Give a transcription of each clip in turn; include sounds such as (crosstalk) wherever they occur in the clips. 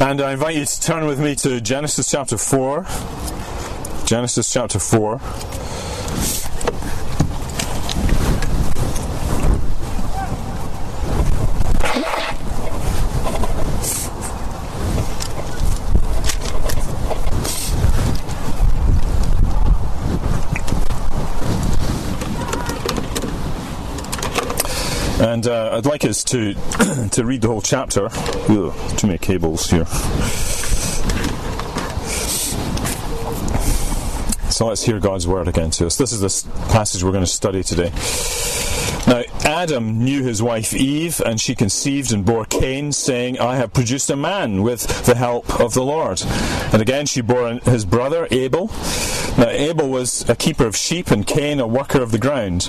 And I invite you to turn with me to Genesis chapter 4. Genesis chapter 4. And uh, I'd like us to (clears throat) to read the whole chapter. Ugh, too many cables here. So let's hear God's word again to us. This is the passage we're going to study today. Now, Adam knew his wife Eve, and she conceived and bore Cain, saying, I have produced a man with the help of the Lord. And again she bore his brother Abel. Now, Abel was a keeper of sheep, and Cain a worker of the ground.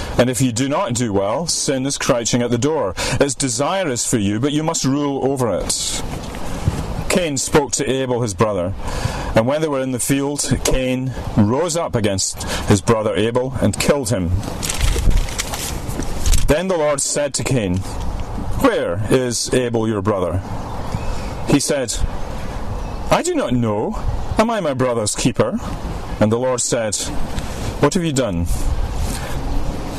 And if you do not do well, sin is crouching at the door. Its desire is for you, but you must rule over it. Cain spoke to Abel his brother, and when they were in the field, Cain rose up against his brother Abel and killed him. Then the Lord said to Cain, Where is Abel your brother? He said, I do not know. Am I my brother's keeper? And the Lord said, What have you done?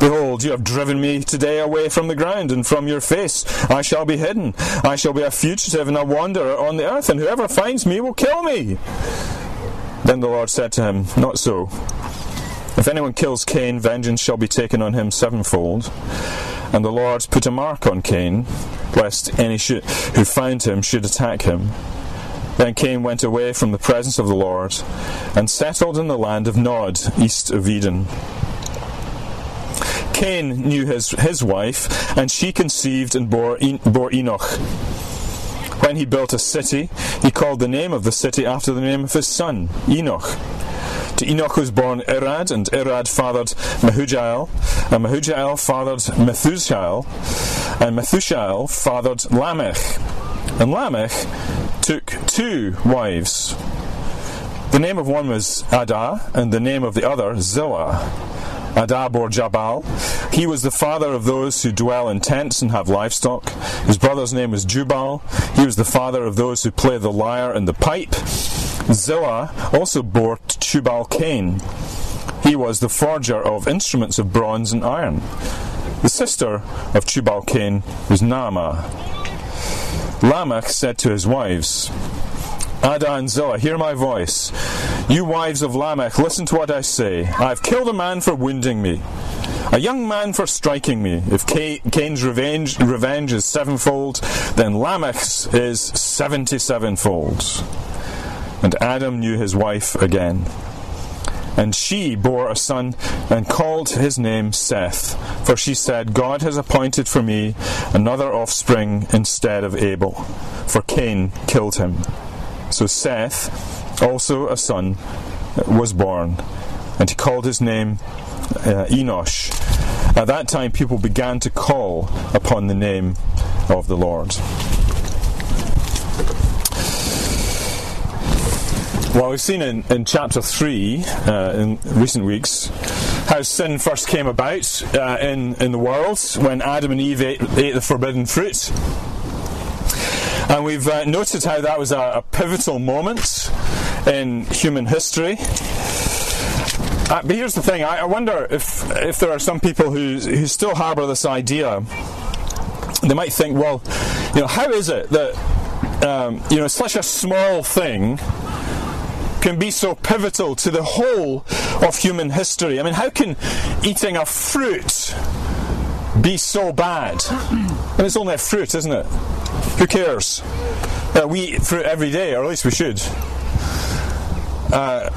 Behold, you have driven me today away from the ground, and from your face I shall be hidden. I shall be a fugitive and a wanderer on the earth, and whoever finds me will kill me. Then the Lord said to him, Not so. If anyone kills Cain, vengeance shall be taken on him sevenfold. And the Lord put a mark on Cain, lest any who found him should attack him. Then Cain went away from the presence of the Lord, and settled in the land of Nod, east of Eden. Cain knew his, his wife, and she conceived and bore, bore Enoch. When he built a city, he called the name of the city after the name of his son, Enoch. To Enoch was born Irad, and Irad fathered Mahujael, and Mahujael fathered Methushael, and Methushael fathered Lamech. And Lamech took two wives. The name of one was Adah, and the name of the other Zillah. Adah or Jabal. He was the father of those who dwell in tents and have livestock. His brother's name was Jubal. He was the father of those who play the lyre and the pipe. Zillah also bore Tubal Cain. He was the forger of instruments of bronze and iron. The sister of Tubal Cain was Naamah. Lamech said to his wives, Adah and Zillah, hear my voice. You wives of Lamech, listen to what I say. I have killed a man for wounding me, a young man for striking me. If Cain's revenge, revenge is sevenfold, then Lamech's is seventy-sevenfold. And Adam knew his wife again. And she bore a son and called his name Seth, for she said, God has appointed for me another offspring instead of Abel, for Cain killed him. So Seth, also a son, was born, and he called his name uh, Enosh. At that time, people began to call upon the name of the Lord. Well, we've seen in, in chapter 3 uh, in recent weeks how sin first came about uh, in, in the world when Adam and Eve ate, ate the forbidden fruit. And we've uh, noted how that was a, a, pivotal moment in human history. Uh, but here's the thing I, I, wonder if, if there are some people who, who still harbour this idea. They might think, well, you know, how is it that um, you know such a small thing can be so pivotal to the whole of human history. I mean, how can eating a fruit be so bad? And it's only a fruit, isn't it? Who cares? Uh, we eat fruit every day, or at least we should. Uh,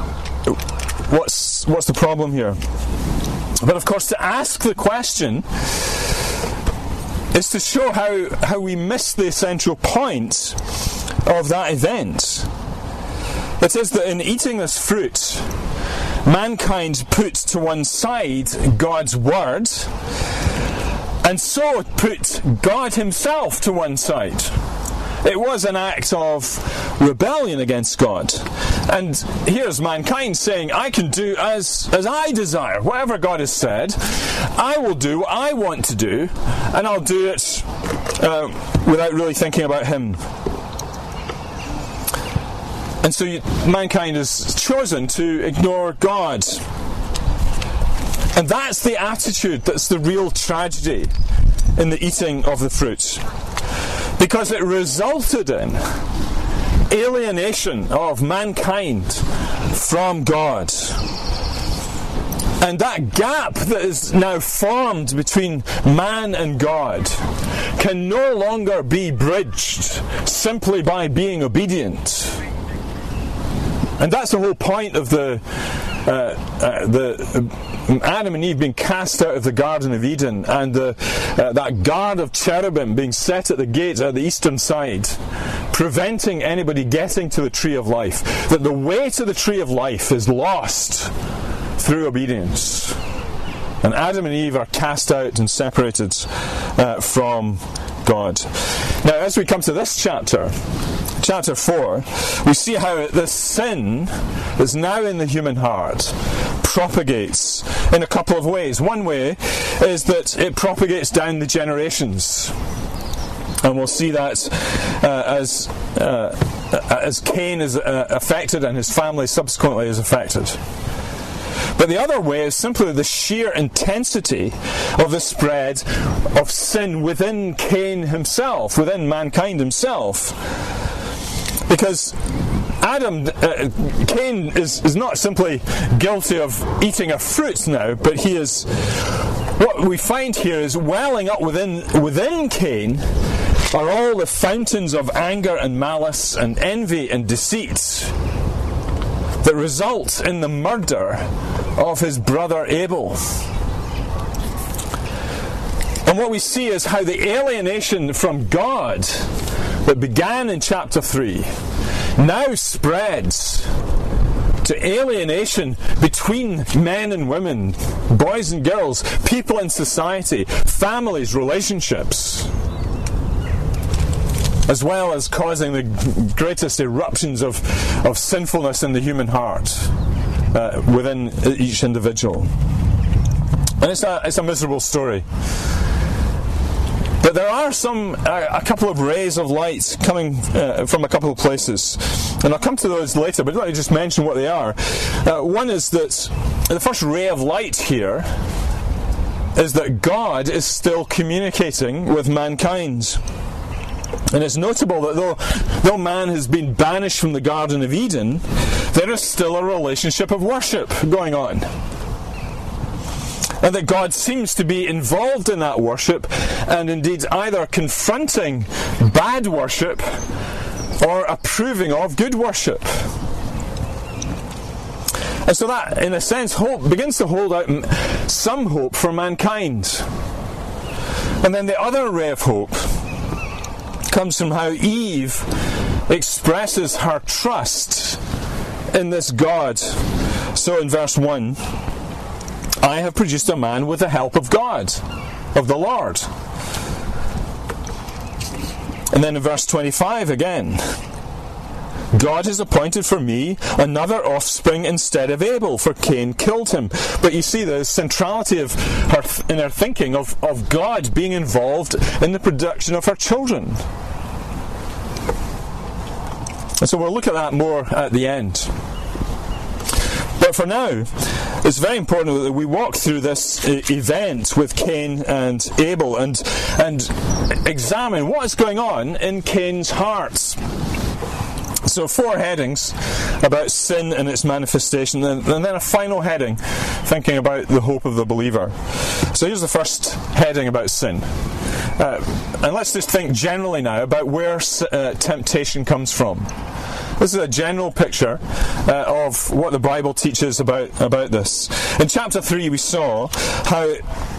what's what's the problem here? But of course, to ask the question is to show how, how we miss the essential point of that event. It is that in eating this fruit, mankind puts to one side God's word and so it put God Himself to one side. It was an act of rebellion against God. And here's mankind saying, I can do as, as I desire. Whatever God has said, I will do what I want to do, and I'll do it uh, without really thinking about Him. And so you, mankind has chosen to ignore God. And that's the attitude that's the real tragedy in the eating of the fruit because it resulted in alienation of mankind from God. And that gap that is now formed between man and God can no longer be bridged simply by being obedient. And that's the whole point of the uh, uh, the uh, Adam and Eve being cast out of the Garden of Eden, and uh, that guard of cherubim being set at the gates at the eastern side, preventing anybody getting to the tree of life. That the way to the tree of life is lost through obedience. And Adam and Eve are cast out and separated uh, from God. Now, as we come to this chapter, chapter 4, we see how the sin that's now in the human heart propagates in a couple of ways. One way is that it propagates down the generations. And we'll see that uh, as, uh, as Cain is uh, affected and his family subsequently is affected. But the other way is simply the sheer intensity of the spread of sin within Cain himself, within mankind himself because Adam, uh, Cain is, is not simply guilty of eating a fruit now, but he is. What we find here is welling up within within Cain are all the fountains of anger and malice and envy and deceit that result in the murder of his brother Abel. And what we see is how the alienation from God that began in chapter 3 now spreads to alienation between men and women, boys and girls, people in society, families, relationships, as well as causing the greatest eruptions of, of sinfulness in the human heart uh, within each individual. And it's a, it's a miserable story. But there are some, uh, a couple of rays of light coming uh, from a couple of places. And I'll come to those later, but let me just mention what they are. Uh, one is that the first ray of light here is that God is still communicating with mankind. And it's notable that though, though man has been banished from the Garden of Eden, there is still a relationship of worship going on and that God seems to be involved in that worship and indeed either confronting bad worship or approving of good worship. And so that, in a sense, hope begins to hold out some hope for mankind. And then the other ray of hope comes from how Eve expresses her trust in this God. So in verse 1, I have produced a man with the help of God, of the Lord. And then in verse 25 again, God has appointed for me another offspring instead of Abel, for Cain killed him. But you see the centrality of her in her thinking of, of God being involved in the production of her children. And so we'll look at that more at the end. But for now, it's very important that we walk through this event with Cain and Abel and and examine what is going on in Cain's heart. So, four headings about sin and its manifestation, and then a final heading thinking about the hope of the believer. So, here's the first heading about sin. Uh, and let's just think generally now about where uh, temptation comes from. This is a general picture uh, of what the Bible teaches about, about this. In chapter 3, we saw how,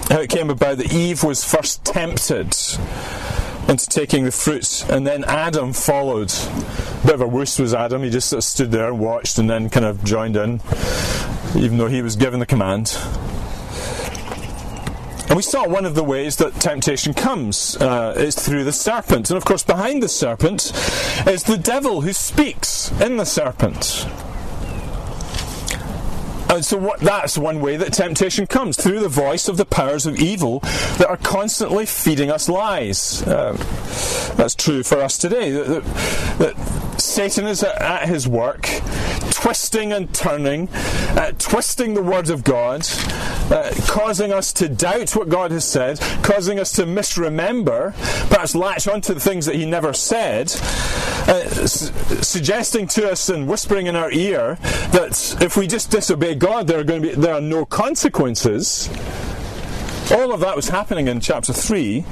how it came about that Eve was first tempted into taking the fruit, and then Adam followed. A bit of a wuss was Adam, he just sort of stood there and watched and then kind of joined in, even though he was given the command. And we saw one of the ways that temptation comes uh, is through the serpent. And of course, behind the serpent is the devil who speaks in the serpent. And so what, that's one way that temptation comes through the voice of the powers of evil that are constantly feeding us lies. Uh, that's true for us today. That, that, that Satan is at, at, his work, twisting and turning, uh, twisting the word of God, uh, causing us to doubt what God has said, causing us to misremember, perhaps latch onto the things that He never said, uh, s- suggesting to us and whispering in our ear that if we just disobey God, there are going to be there are no consequences. All of that was happening in chapter three.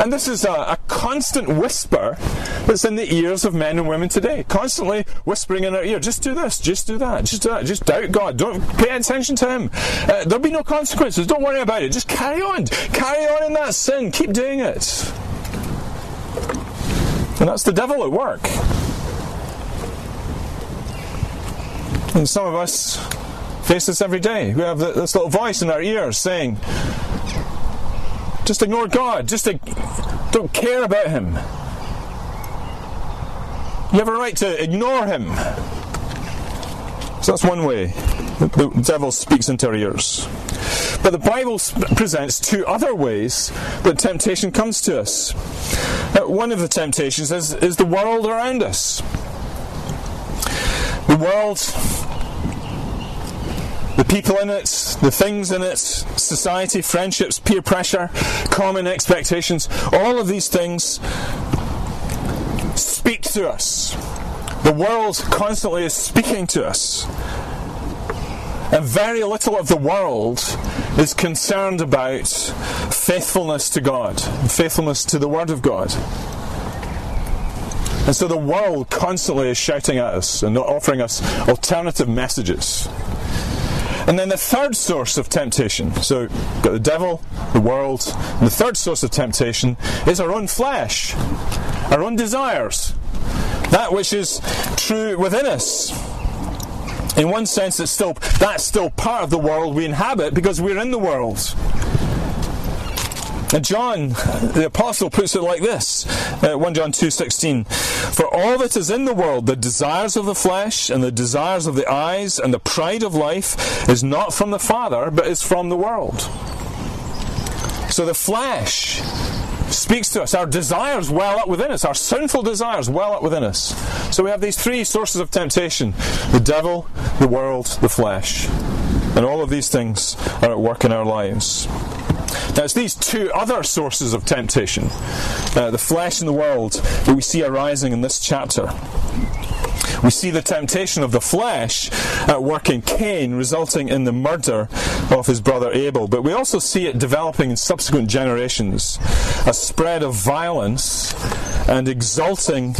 And this is a, a, constant whisper that's in the ears of men and women today. Constantly whispering in our ear, just do this, just do that, just do that, just doubt God, don't pay attention to Him. Uh, there'll be no consequences, don't worry about it, just carry on. Carry on in that sin, keep doing it. And that's the devil at work. And some of us face this every day. We have this little voice in our ears saying, just ignore God. Just don't care about Him. You have a right to ignore Him. So that's one way the devil speaks into our ears. But the Bible presents two other ways that temptation comes to us. Uh, one of the temptations is, is the world around us. The world the people in it, the things in it, society, friendships, peer pressure, common expectations, all of these things speak to us. The world constantly is speaking to us. And very little of the world is concerned about faithfulness to God, faithfulness to the Word of God. And so the world constantly is shouting at us and offering us alternative messages. And then the third source of temptation, so got the devil, the world, the third source of temptation is our own flesh, our own desires, that which is true within us. In one sense, it's still that's still part of the world we inhabit because we're in the world. And John, the apostle, puts it like this: uh, 1 John two sixteen. For all that is in the world, the desires of the flesh and the desires of the eyes and the pride of life, is not from the Father, but is from the world. So the flesh speaks to us. Our desires well up within us. Our sinful desires well up within us. So we have these three sources of temptation the devil, the world, the flesh. And all of these things are at work in our lives. Now, it's these two other sources of temptation, uh, the flesh and the world, that we see arising in this chapter. We see the temptation of the flesh at work in Cain, resulting in the murder of his brother Abel. But we also see it developing in subsequent generations a spread of violence and exulting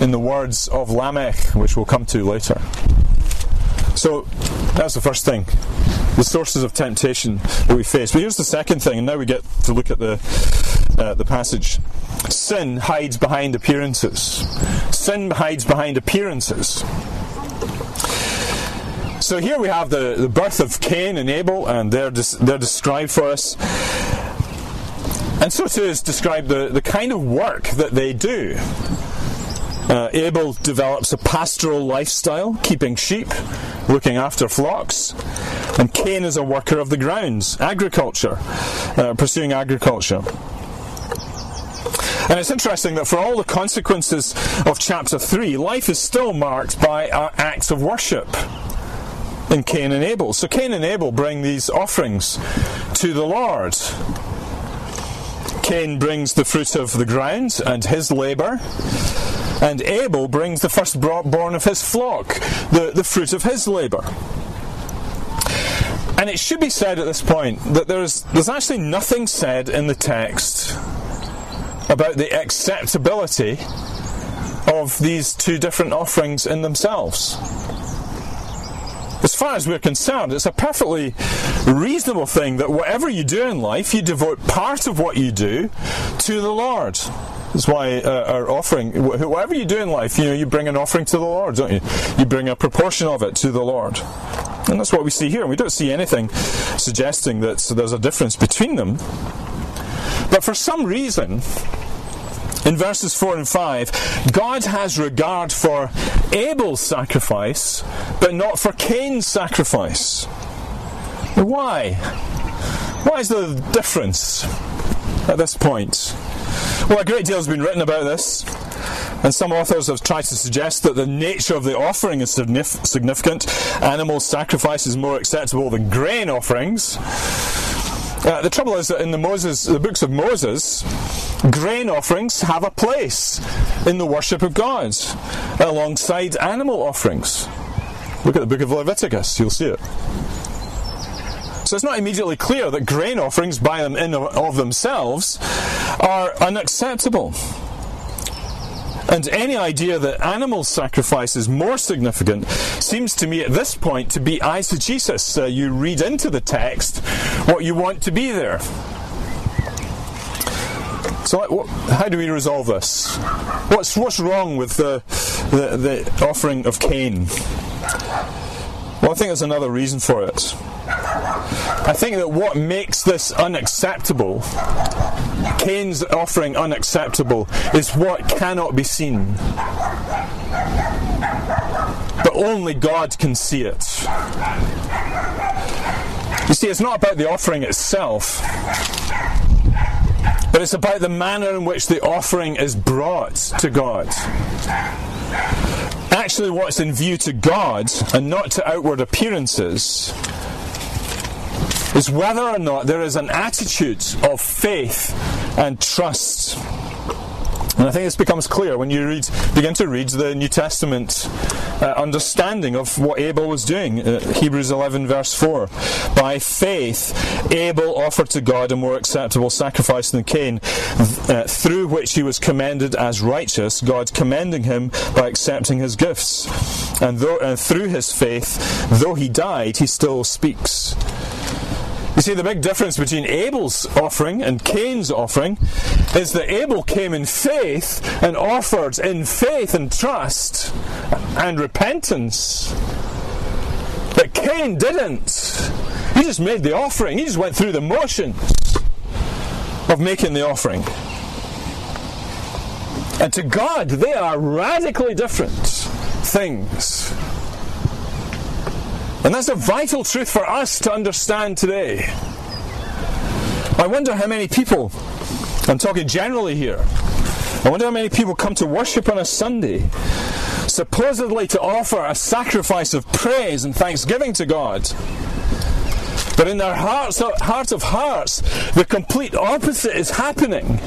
in the words of Lamech, which we'll come to later. So that's the first thing the sources of temptation that we face. But here's the second thing, and now we get to look at the, uh, the passage. Sin hides behind appearances. Sin hides behind appearances. So here we have the, the birth of Cain and Abel, and they're, des- they're described for us. And so too is described the, the kind of work that they do. Uh, Abel develops a pastoral lifestyle, keeping sheep, looking after flocks. And Cain is a worker of the grounds, agriculture, uh, pursuing agriculture. And it's interesting that for all the consequences of chapter 3, life is still marked by acts of worship in Cain and Abel. So Cain and Abel bring these offerings to the Lord. Cain brings the fruit of the ground and his labour And Abel brings the firstborn of his flock, the, the fruit of his labour. And it should be said at this point that there's, there's actually nothing said in the text about the acceptability of these two different offerings in themselves. As far as we're concerned, it's a perfectly reasonable thing that whatever you do in life, you devote part of what you do to the Lord. That's why uh, our offering, whatever you do in life, you know, you bring an offering to the Lord, don't you? You bring a proportion of it to the Lord. And that's what we see here. We don't see anything suggesting that there's a difference between them. But for some reason, in verses 4 and 5, God has regard for Abel's sacrifice, but not for Cain's sacrifice. Why? Why is there a difference at this point? Well, a great deal has been written about this, and some authors have tried to suggest that the nature of the offering is significant. Animal sacrifice is more acceptable than grain offerings. Uh, the trouble is that in the Moses, the books of Moses, grain offerings have a place in the worship of God, alongside animal offerings. Look at the book of Leviticus; you'll see it. So it's not immediately clear that grain offerings by them in of themselves are unacceptable. And any idea that animal sacrifice is more significant seems to me at this point to be eisegesis. Uh, you read into the text what you want to be there. So, how do we resolve this? What's, what's wrong with the, the, the offering of Cain? Well, I think there's another reason for it. I think that what makes this unacceptable, Cain's offering unacceptable, is what cannot be seen. But only God can see it. You see, it's not about the offering itself, but it's about the manner in which the offering is brought to God actually what's in view to God and not to outward appearances is whether or not there is an attitude of faith and trust. And I think this becomes clear when you read, begin to read the New Testament uh, understanding of what Abel was doing. Uh, Hebrews 11, verse 4. By faith, Abel offered to God a more acceptable sacrifice than Cain, uh, through which he was commended as righteous, God commending him by accepting his gifts. And, though, and through his faith, though he died, he still speaks. You see, the big difference between Abel's offering and Cain's offering is that Abel came in faith and offered in faith and trust and repentance. But Cain didn't. He just made the offering, he just went through the motions of making the offering. And to God, they are radically different things. And that's a vital truth for us to understand today. I wonder how many people, I'm talking generally here, I wonder how many people come to worship on a Sunday supposedly to offer a sacrifice of praise and thanksgiving to God. But in their hearts, heart of hearts, the complete opposite is happening.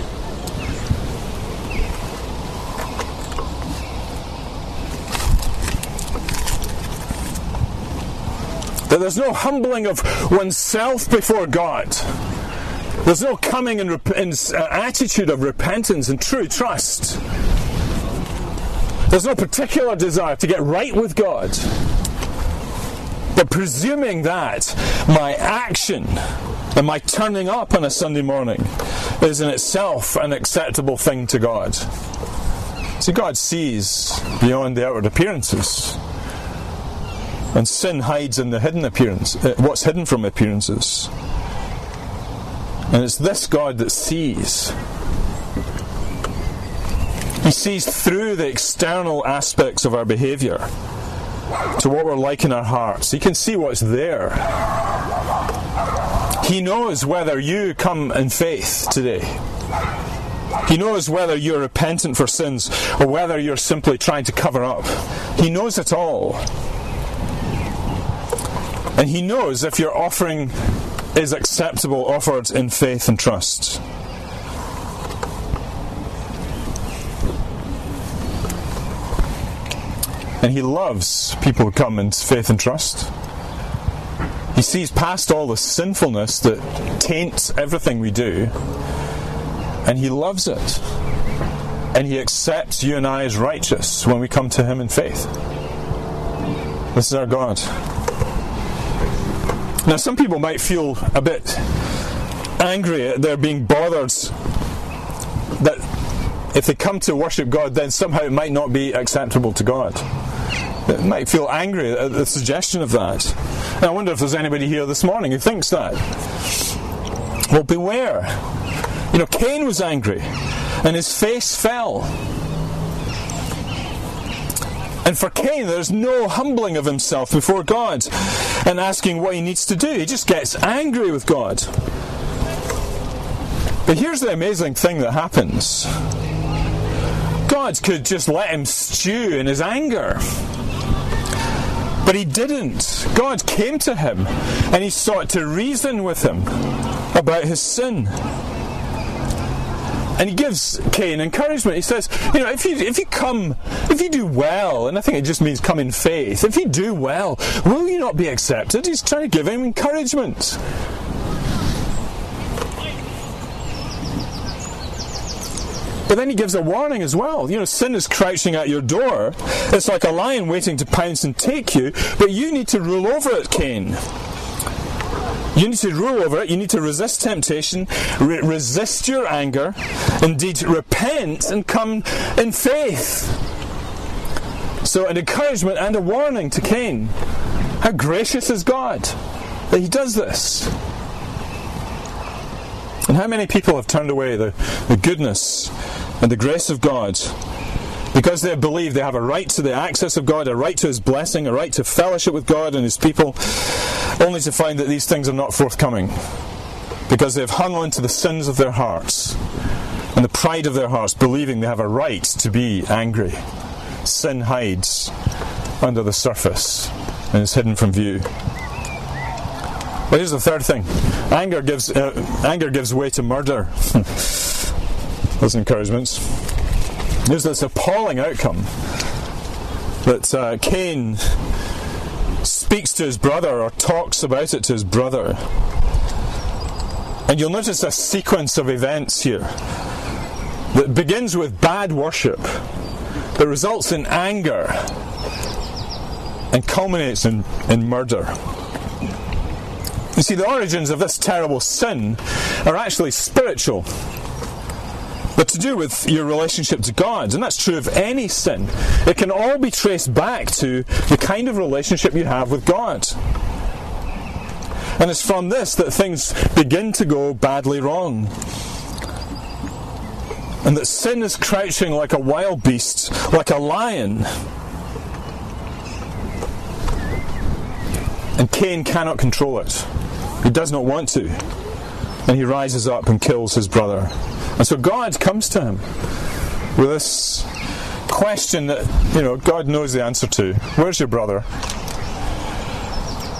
That there's no humbling of oneself before God. There's no coming in, in uh, attitude of repentance and true trust. There's no particular desire to get right with God. But presuming that my action and my turning up on a Sunday morning is in itself an acceptable thing to God. See, God sees beyond the outward appearances. And sin hides in the hidden appearance, uh, what's hidden from appearances. And it's this God that sees. He sees through the external aspects of our behaviour to what we're like in our hearts. He can see what's there. He knows whether you come in faith today. He knows whether you're repentant for sins or whether you're simply trying to cover up. He knows it all. And He knows if your offering is acceptable, offered in faith and trust. And he loves people who come in faith and trust. He sees past all the sinfulness that taints everything we do, and he loves it. And he accepts you and I as righteous when we come to him in faith. This is our God. Now, some people might feel a bit angry at their being bothered that if they come to worship God, then somehow it might not be acceptable to God. They might feel angry at the suggestion of that. And I wonder if there's anybody here this morning who thinks that. Well, beware. You know, Cain was angry and his face fell. And for Cain, there's no humbling of himself before God and asking what he needs to do. He just gets angry with God. But here's the amazing thing that happens God could just let him stew in his anger. But he didn't. God came to him and he sought to reason with him about his sin. And he gives Cain encouragement. He says, you know, if you if you come, if you do well, and I think it just means come in faith. If you do well, will you not be accepted? He's trying to give him encouragement. But then he gives a warning as well. You know, sin is crouching at your door. It's like a lion waiting to pounce and take you, but you need to rule over it, Cain. You need to rule over it. You need to resist temptation, re- resist your anger, indeed repent and come in faith. So, an encouragement and a warning to Cain. How gracious is God that he does this. And how many people have turned away the, the goodness and the grace of God because they believe they have a right to the access of God, a right to His blessing, a right to fellowship with God and His people, only to find that these things are not forthcoming because they've hung on to the sins of their hearts and the pride of their hearts, believing they have a right to be angry. Sin hides under the surface and is hidden from view. But here's the third thing: anger gives uh, anger gives way to murder. (laughs) Those encouragements. There's this appalling outcome that uh, Cain speaks to his brother or talks about it to his brother. And you'll notice a sequence of events here that begins with bad worship, that results in anger, and culminates in, in murder. You see, the origins of this terrible sin are actually spiritual but to do with your relationship to God. And that's true of any sin. It can all be traced back to the kind of relationship you have with God. And it's from this that things begin to go badly wrong. And that sin is crouching like a wild beast, like a lion. And Cain cannot control it. He does not want to. And he rises up and kills his brother. And so God comes to him with this question that, you know, God knows the answer to. Where's your brother?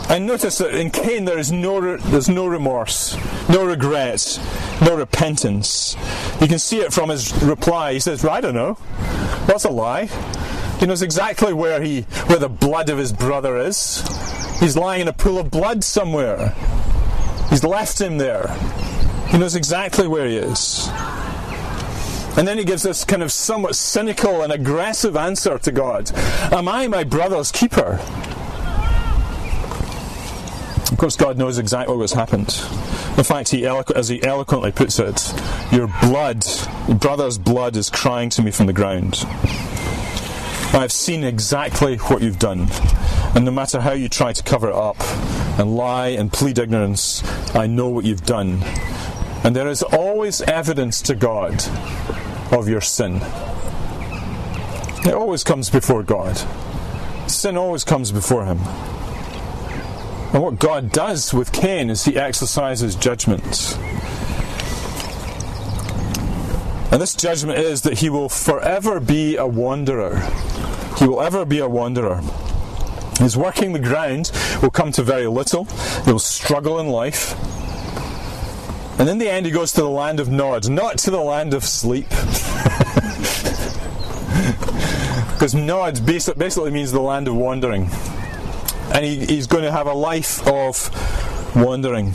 And notice that in Cain there is no there's no remorse, no regret, no repentance. You can see it from his reply. He says, "I don't know. That's a lie." He knows exactly where he where the blood of his brother is. He's lying in a pool of blood somewhere. He's left him there. He knows exactly where he is. And then he gives this kind of somewhat cynical and aggressive answer to God Am I my brother's keeper? Of course, God knows exactly what's happened. In fact, he as he eloquently puts it, your blood, your brother's blood, is crying to me from the ground. I have seen exactly what you've done, and no matter how you try to cover it up and lie and plead ignorance, I know what you've done. And there is always evidence to God of your sin. It always comes before God. Sin always comes before Him. And what God does with Cain is He exercises judgment. And this judgment is that he will forever be a wanderer. He will ever be a wanderer. His working the ground will come to very little. He will struggle in life. And in the end, he goes to the land of Nod, not to the land of sleep. (laughs) Because Nod basically means the land of wandering. And he, he's going to have a life of wandering.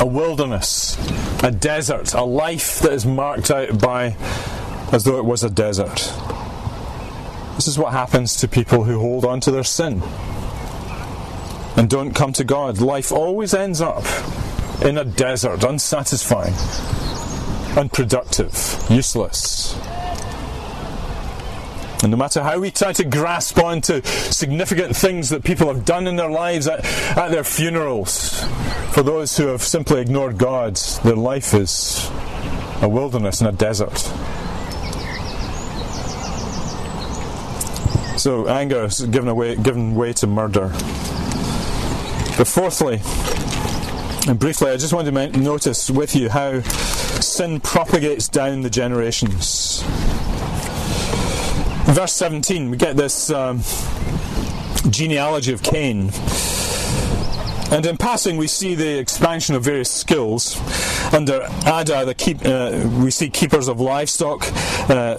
A wilderness, a desert, a life that is marked out by as though it was a desert. This is what happens to people who hold on to their sin and don't come to God. Life always ends up in a desert, unsatisfying, unproductive, useless. And no matter how we try to grasp onto significant things that people have done in their lives at, at their funerals, for those who have simply ignored God, their life is a wilderness and a desert. So anger is given away, given way to murder. But fourthly, and briefly, I just want to notice with you how sin propagates down the generations. In verse 17, we get this um, genealogy of Cain. And in passing, we see the expansion of various skills. Under Adah, the keep, uh, we see keepers of livestock. Uh,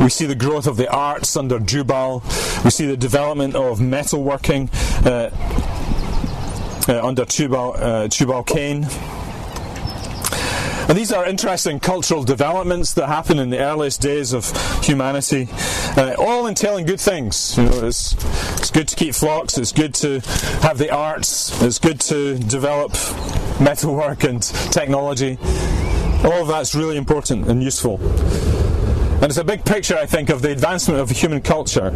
we see the growth of the arts under Jubal. We see the development of metalworking uh, under Tubal, uh, Tubal Cain. And these are interesting cultural developments that happen in the earliest days of humanity, uh, all entailing good things. You know, it's, it's good to keep flocks, it's good to have the arts, it's good to develop metalwork and technology. All of that's really important and useful. And it's a big picture, I think, of the advancement of human culture.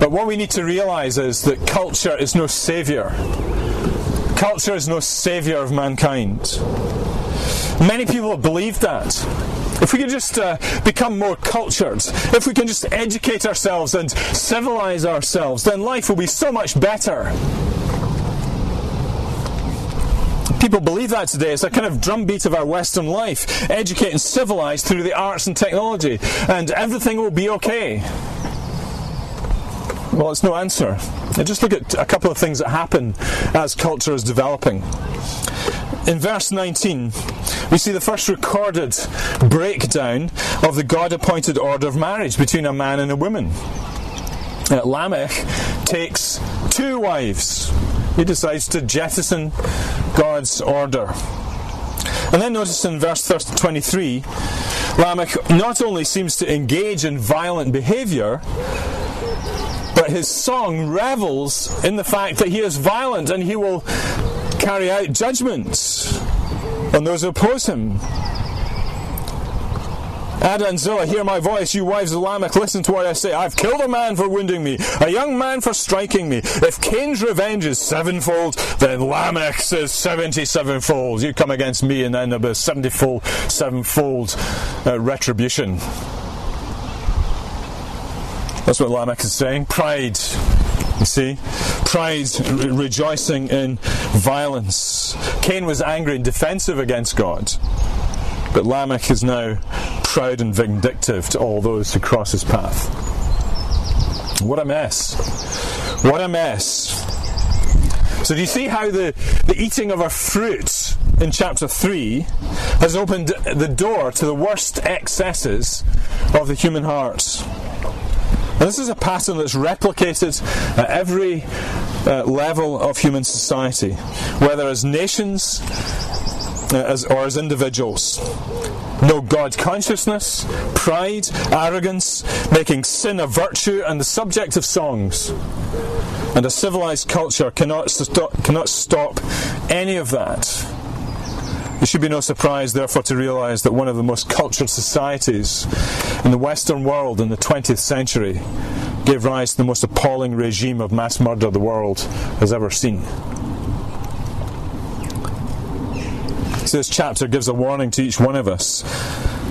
But what we need to realize is that culture is no savior. Culture is no savior of mankind. Many people have believed that. If we could just uh, become more cultured, if we can just educate ourselves and civilize ourselves, then life will be so much better. People believe that today. It's a kind of drumbeat of our Western life. Educate and civilize through the arts and technology, and everything will be okay. Well, it's no answer. just look at a couple of things that happen as culture is developing. In verse 19, we see the first recorded breakdown of the God appointed order of marriage between a man and a woman. Uh, Lamech takes two wives he decides to jettison God's order. And then notice in verse 23, Lamech not only seems to engage in violent behavior, but his song revels in the fact that he is violent and he will carry out judgments on those who oppose him. Adah and Zillah, hear my voice, you wives of Lamech, listen to what I say. I've killed a man for wounding me, a young man for striking me. If Cain's revenge is sevenfold, then Lamech's is seventy-sevenfold. You come against me, and then there'll be seventyfold, sevenfold uh, retribution. That's what Lamech is saying. Pride. You see? Pride, re- rejoicing in violence. Cain was angry and defensive against God. But Lamech is now proud and vindictive to all those who cross his path. What a mess. What a mess. So, do you see how the, the eating of our fruit in chapter 3 has opened the door to the worst excesses of the human heart? And this is a pattern that's replicated at every uh, level of human society, whether as nations uh, as, or as individuals. No God consciousness, pride, arrogance, making sin a virtue and the subject of songs. And a civilized culture cannot, cannot stop any of that. It should be no surprise, therefore, to realise that one of the most cultured societies in the Western world in the 20th century gave rise to the most appalling regime of mass murder the world has ever seen. So this chapter gives a warning to each one of us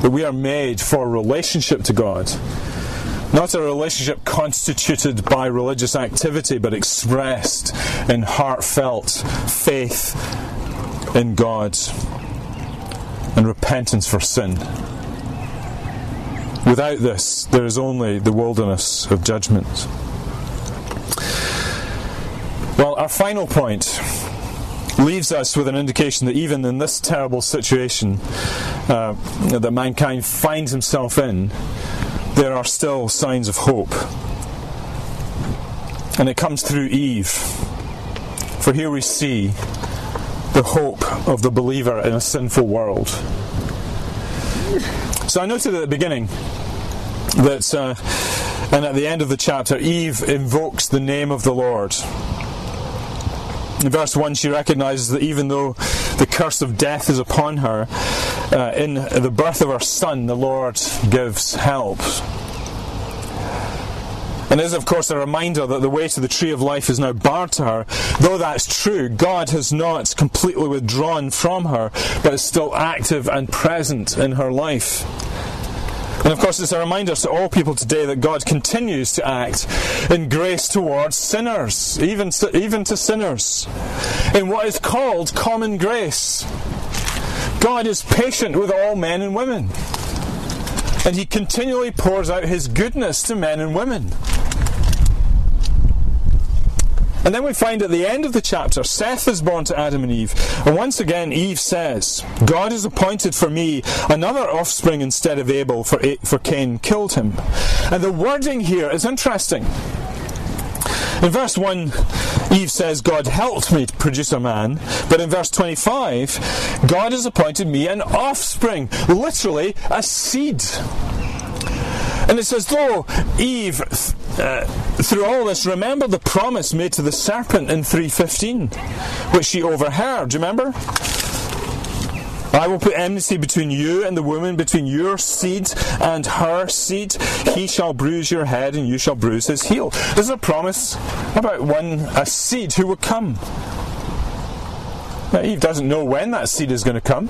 that we are made for relationship to God. Not a relationship constituted by religious activity, but expressed in heartfelt faith in God and repentance for sin. Without this, there is only the wilderness of judgment. Well, our final point leaves us with an indication that even in this terrible situation, uh, that mankind finds himself in, there are still signs of hope. And it comes through Eve. For here we see the hope of the believer in a sinful world. So I noted at the beginning that, uh, and at the end of the chapter, Eve invokes the name of the Lord. In verse 1, she recognizes that even though the curse of death is upon her, uh, in the birth of her son, the Lord gives help. And is, of course, a reminder that the way to the tree of life is now barred to her. Though that's true, God has not completely withdrawn from her, but is still active and present in her life. And of course, it's a reminder to all people today that God continues to act in grace towards sinners, even to, even to sinners, in what is called common grace. God is patient with all men and women, and He continually pours out His goodness to men and women. And then we find at the end of the chapter, Seth is born to Adam and Eve. And once again, Eve says, God has appointed for me another offspring instead of Abel, for, for Cain killed him. And the wording here is interesting. In verse 1, Eve says, God helped me to produce a man. But in verse 25, God has appointed me an offspring, literally a seed. And it's as though Eve, uh, through all this, remembered the promise made to the serpent in 315, which she overheard. Do you remember? I will put enmity between you and the woman, between your seed and her seed. He shall bruise your head, and you shall bruise his heel. There's a promise about one, a seed who will come. Now, Eve doesn't know when that seed is going to come.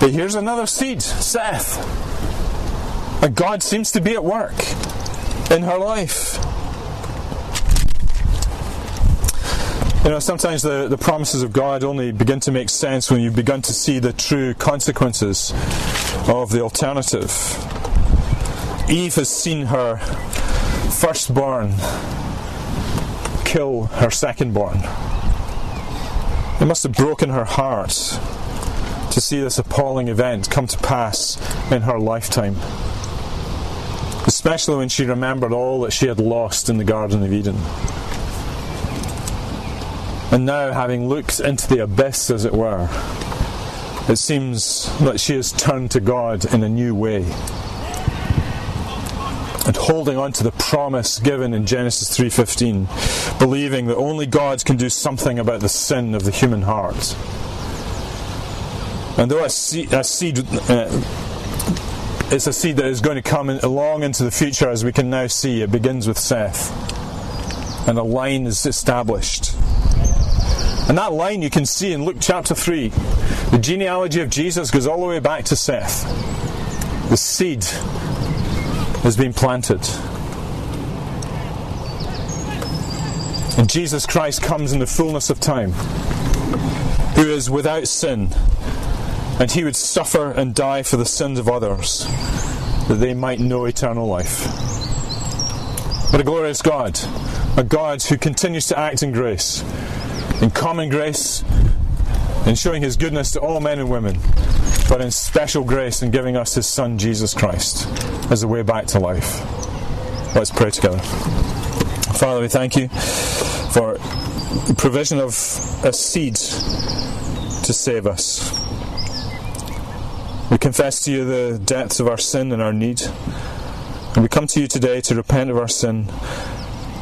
But here's another seed, Seth. And God seems to be at work in her life. You know, sometimes the, the promises of God only begin to make sense when you've begun to see the true consequences of the alternative. Eve has seen her firstborn kill her secondborn. It must have broken her heart to see this appalling event come to pass in her lifetime especially when she remembered all that she had lost in the Garden of Eden. And now, having looked into the abyss, as it were, it seems that she has turned to God in a new way. And holding on to the promise given in Genesis 3:15, believing that only God can do something about the sin of the human heart. And though a seed, a seed uh, it's a seed that is going to come in, long into the future, as we can now see. It begins with Seth, and a line is established. And that line you can see in Luke chapter 3. The genealogy of Jesus goes all the way back to Seth. The seed has been planted. And Jesus Christ comes in the fullness of time, who is without sin and he would suffer and die for the sins of others, that they might know eternal life. What a glorious God! A God who continues to act in grace, in common grace, in showing his goodness to all men and women, but in special grace in giving us his Son, Jesus Christ, as a way back to life. Let's pray together. Father, we thank you for the provision of a seed to save us. We confess to you the depths of our sin and our need. And we come to you today to repent of our sin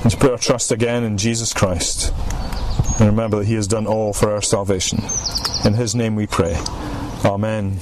and to put our trust again in Jesus Christ. And remember that He has done all for our salvation. In His name we pray. Amen.